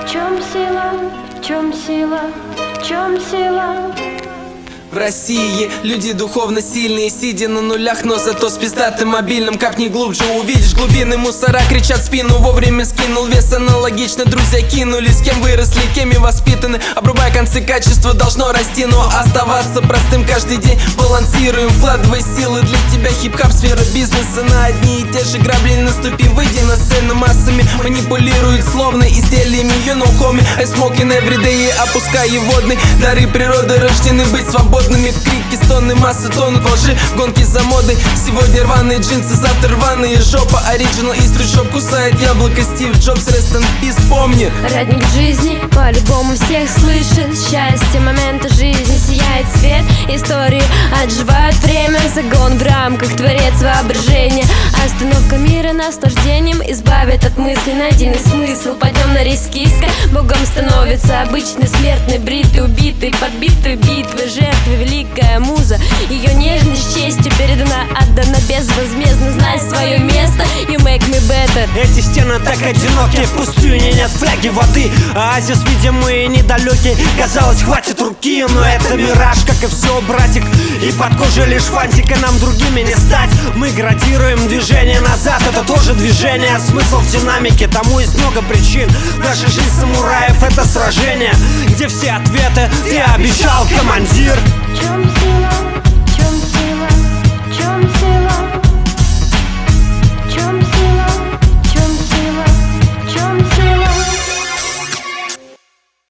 В чем сила, в чем сила, в чем сила? В России люди духовно сильные, сидя на нулях, но зато с пиздатым мобильным Капни глубже, увидишь глубины мусора, кричат спину Вовремя скинул вес, аналогично друзья кинули С кем выросли, кем и воспитаны. Обрубая концы, качество должно расти Но оставаться простым. Каждый день Балансируем, вкладывай силы для тебя Хип-хоп, сфера бизнеса на одни и те же грабли. Наступи, выйди на сцену массами. Манипулирует словно изделиями You know homie, I smoking everyday И опускаю водный. Дары природы рождены быть свободными. Крики, стоны, массы тонут во лжи Гонки за модой. Сегодня рваные джинсы, завтра рваные жопа. Оригинал из трущоб кусает яблоко. Стив Джобс, rest in peace, помни. Родник жизни, по-любому всех слышит. Счастье, момента жизни, сияет свет. Истории отживают время. Загон в рамках, творец воображения. Остановка мира наслаждением Избавит от мыслей, найденный смысл Пойдем на риски, Богом становится обычный смертный Бритый, убитый, подбитый битвы Жертвы великая муза. Ее нежность честью передана, отдана безвозмездно. Знай свое место, you make me better. Эти стены так одиноки, в пустыне нет фляги воды. Оазис видимый и недалекий, казалось хватит руки Но это мираж, как и все, братик И под кожей лишь фантика, нам другими не стать. Мы градируем движение назад, это тоже движение. Смысл в динамике, тому есть много причин. Наша жизнь самураев это сражение Где все ответы, ты обещал, командир come in.